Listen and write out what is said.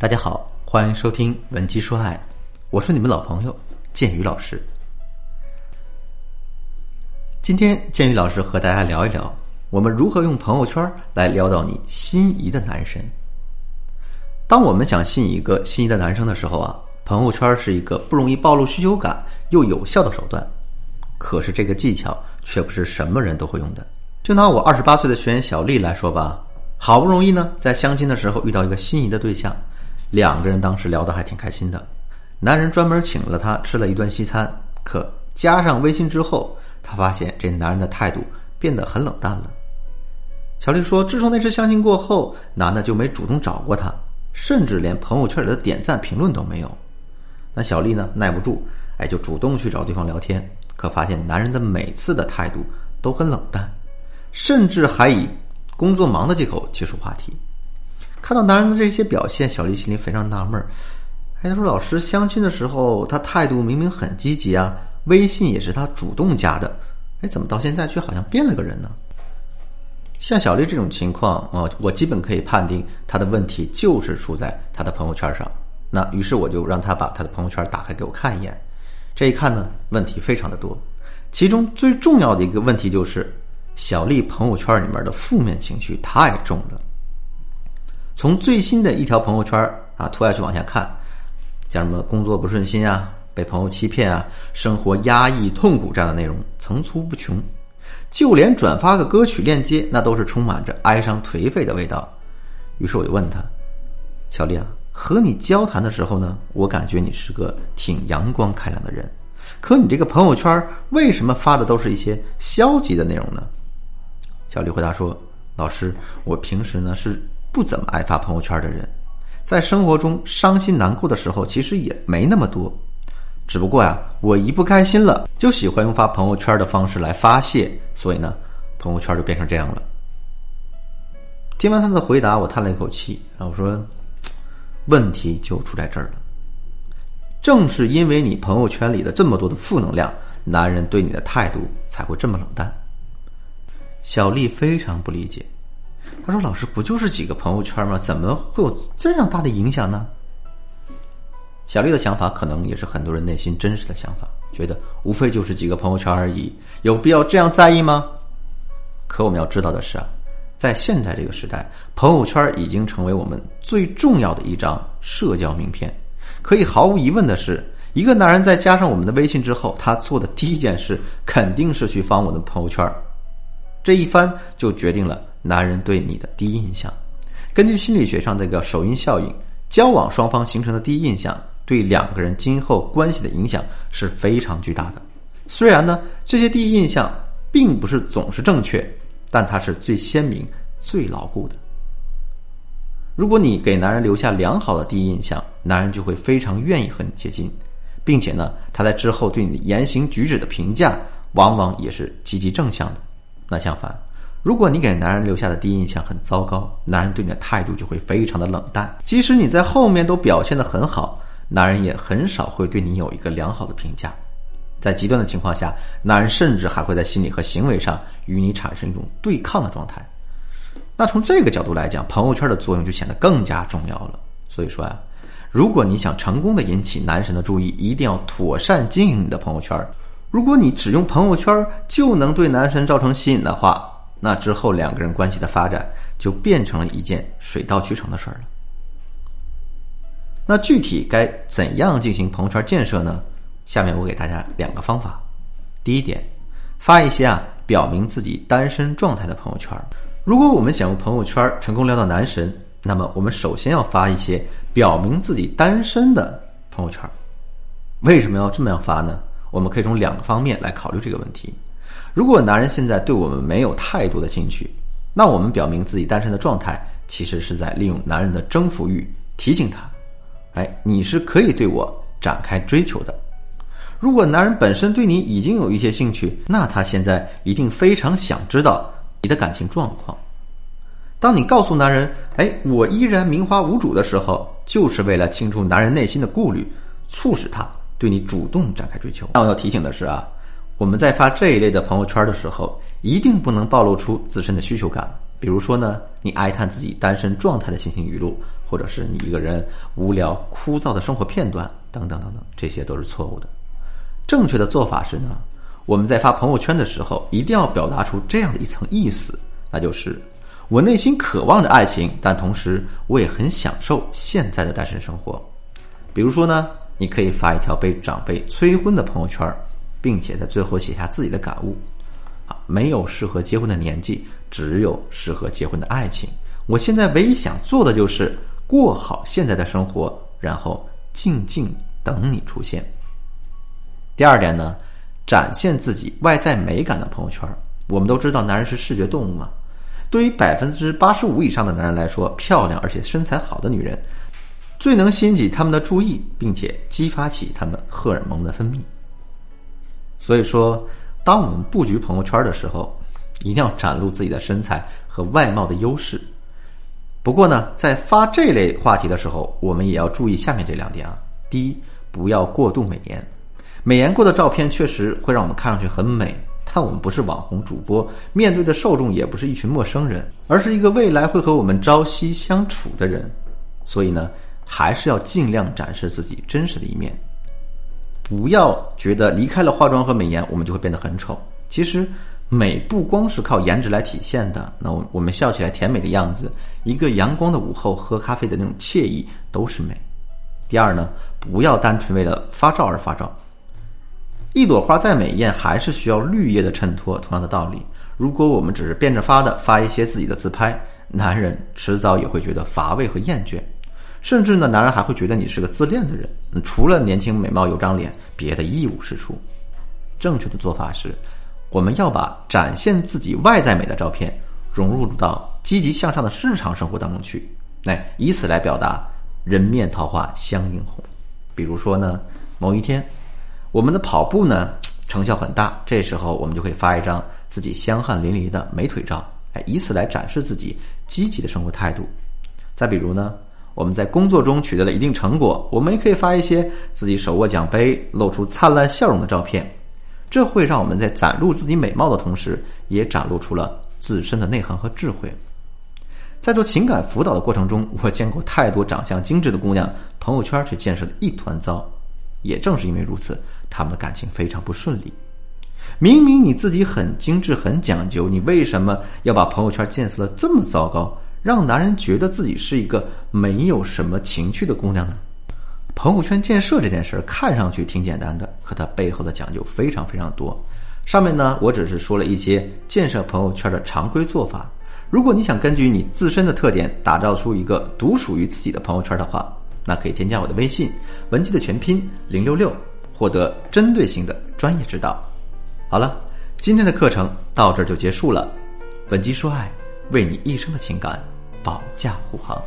大家好，欢迎收听《文姬说爱》，我是你们老朋友建宇老师。今天建宇老师和大家聊一聊，我们如何用朋友圈来撩到你心仪的男神。当我们想吸引一个心仪的男生的时候啊，朋友圈是一个不容易暴露需求感又有效的手段。可是这个技巧却不是什么人都会用的。就拿我二十八岁的学员小丽来说吧，好不容易呢，在相亲的时候遇到一个心仪的对象。两个人当时聊得还挺开心的，男人专门请了她吃了一顿西餐。可加上微信之后，她发现这男人的态度变得很冷淡了。小丽说：“自从那次相亲过后，男的就没主动找过她，甚至连朋友圈里的点赞评论都没有。”那小丽呢，耐不住，哎，就主动去找对方聊天。可发现男人的每次的态度都很冷淡，甚至还以工作忙的借口结束话题。看到男人的这些表现，小丽心里非常纳闷儿。哎，他说：“老师相亲的时候，他态度明明很积极啊，微信也是他主动加的，哎，怎么到现在却好像变了个人呢？”像小丽这种情况啊，我基本可以判定他的问题就是出在他的朋友圈上。那于是我就让他把他的朋友圈打开给我看一眼。这一看呢，问题非常的多，其中最重要的一个问题就是小丽朋友圈里面的负面情绪太重了。从最新的一条朋友圈啊拖下去往下看，像什么工作不顺心啊、被朋友欺骗啊、生活压抑痛苦这样的内容层出不穷，就连转发个歌曲链接，那都是充满着哀伤颓废的味道。于是我就问他：“小丽啊，和你交谈的时候呢，我感觉你是个挺阳光开朗的人，可你这个朋友圈为什么发的都是一些消极的内容呢？”小丽回答说：“老师，我平时呢是。”不怎么爱发朋友圈的人，在生活中伤心难过的时候，其实也没那么多。只不过呀，我一不开心了，就喜欢用发朋友圈的方式来发泄，所以呢，朋友圈就变成这样了。听完他的回答，我叹了一口气啊，我说：“问题就出在这儿了。正是因为你朋友圈里的这么多的负能量，男人对你的态度才会这么冷淡。”小丽非常不理解。他说：“老师，不就是几个朋友圈吗？怎么会有这样大的影响呢？”小丽的想法可能也是很多人内心真实的想法，觉得无非就是几个朋友圈而已，有必要这样在意吗？可我们要知道的是啊，在现在这个时代，朋友圈已经成为我们最重要的一张社交名片。可以毫无疑问的是，一个男人在加上我们的微信之后，他做的第一件事肯定是去翻我的朋友圈。这一翻就决定了。男人对你的第一印象，根据心理学上这个首因效应，交往双方形成的第一印象对两个人今后关系的影响是非常巨大的。虽然呢，这些第一印象并不是总是正确，但它是最鲜明、最牢固的。如果你给男人留下良好的第一印象，男人就会非常愿意和你接近，并且呢，他在之后对你的言行举止的评价往往也是积极正向的。那相反。如果你给男人留下的第一印象很糟糕，男人对你的态度就会非常的冷淡。即使你在后面都表现的很好，男人也很少会对你有一个良好的评价。在极端的情况下，男人甚至还会在心理和行为上与你产生一种对抗的状态。那从这个角度来讲，朋友圈的作用就显得更加重要了。所以说呀，如果你想成功的引起男神的注意，一定要妥善经营你的朋友圈。如果你只用朋友圈就能对男神造成吸引的话，那之后，两个人关系的发展就变成了一件水到渠成的事儿了。那具体该怎样进行朋友圈建设呢？下面我给大家两个方法。第一点，发一些啊表明自己单身状态的朋友圈。如果我们想用朋友圈成功撩到男神，那么我们首先要发一些表明自己单身的朋友圈。为什么要这么样发呢？我们可以从两个方面来考虑这个问题。如果男人现在对我们没有太多的兴趣，那我们表明自己单身的状态，其实是在利用男人的征服欲，提醒他：，哎，你是可以对我展开追求的。如果男人本身对你已经有一些兴趣，那他现在一定非常想知道你的感情状况。当你告诉男人：“哎，我依然名花无主”的时候，就是为了清除男人内心的顾虑，促使他对你主动展开追求。那我要提醒的是啊。我们在发这一类的朋友圈的时候，一定不能暴露出自身的需求感。比如说呢，你哀叹自己单身状态的心情语录，或者是你一个人无聊枯燥的生活片段等等等等，这些都是错误的。正确的做法是呢，我们在发朋友圈的时候，一定要表达出这样的一层意思，那就是我内心渴望着爱情，但同时我也很享受现在的单身生活。比如说呢，你可以发一条被长辈催婚的朋友圈，并且在最后写下自己的感悟。啊，没有适合结婚的年纪，只有适合结婚的爱情。我现在唯一想做的就是过好现在的生活，然后静静等你出现。第二点呢，展现自己外在美感的朋友圈。我们都知道，男人是视觉动物嘛。对于百分之八十五以上的男人来说，漂亮而且身材好的女人，最能吸引起他们的注意，并且激发起他们荷尔蒙的分泌。所以说。当我们布局朋友圈的时候，一定要展露自己的身材和外貌的优势。不过呢，在发这类话题的时候，我们也要注意下面这两点啊。第一，不要过度美颜，美颜过的照片确实会让我们看上去很美，但我们不是网红主播，面对的受众也不是一群陌生人，而是一个未来会和我们朝夕相处的人。所以呢，还是要尽量展示自己真实的一面。不要觉得离开了化妆和美颜，我们就会变得很丑。其实，美不光是靠颜值来体现的。那我我们笑起来甜美的样子，一个阳光的午后喝咖啡的那种惬意，都是美。第二呢，不要单纯为了发照而发照。一朵花再美艳，还是需要绿叶的衬托。同样的道理，如果我们只是变着法的发一些自己的自拍，男人迟早也会觉得乏味和厌倦。甚至呢，男人还会觉得你是个自恋的人。除了年轻美貌有张脸，别的一无是处。正确的做法是，我们要把展现自己外在美的照片融入到积极向上的日常生活当中去，来以此来表达人面桃花相映红。比如说呢，某一天，我们的跑步呢成效很大，这时候我们就会发一张自己香汗淋漓的美腿照，哎，以此来展示自己积极的生活态度。再比如呢。我们在工作中取得了一定成果，我们也可以发一些自己手握奖杯、露出灿烂笑容的照片，这会让我们在展露自己美貌的同时，也展露出了自身的内涵和智慧。在做情感辅导的过程中，我见过太多长相精致的姑娘，朋友圈却建设的一团糟。也正是因为如此，她们的感情非常不顺利。明明你自己很精致、很讲究，你为什么要把朋友圈建设的这么糟糕？让男人觉得自己是一个没有什么情趣的姑娘呢？朋友圈建设这件事儿看上去挺简单的，可它背后的讲究非常非常多。上面呢，我只是说了一些建设朋友圈的常规做法。如果你想根据你自身的特点打造出一个独属于自己的朋友圈的话，那可以添加我的微信文姬的全拼零六六，获得针对性的专业指导。好了，今天的课程到这儿就结束了。文姬说爱。为你一生的情感保驾护航。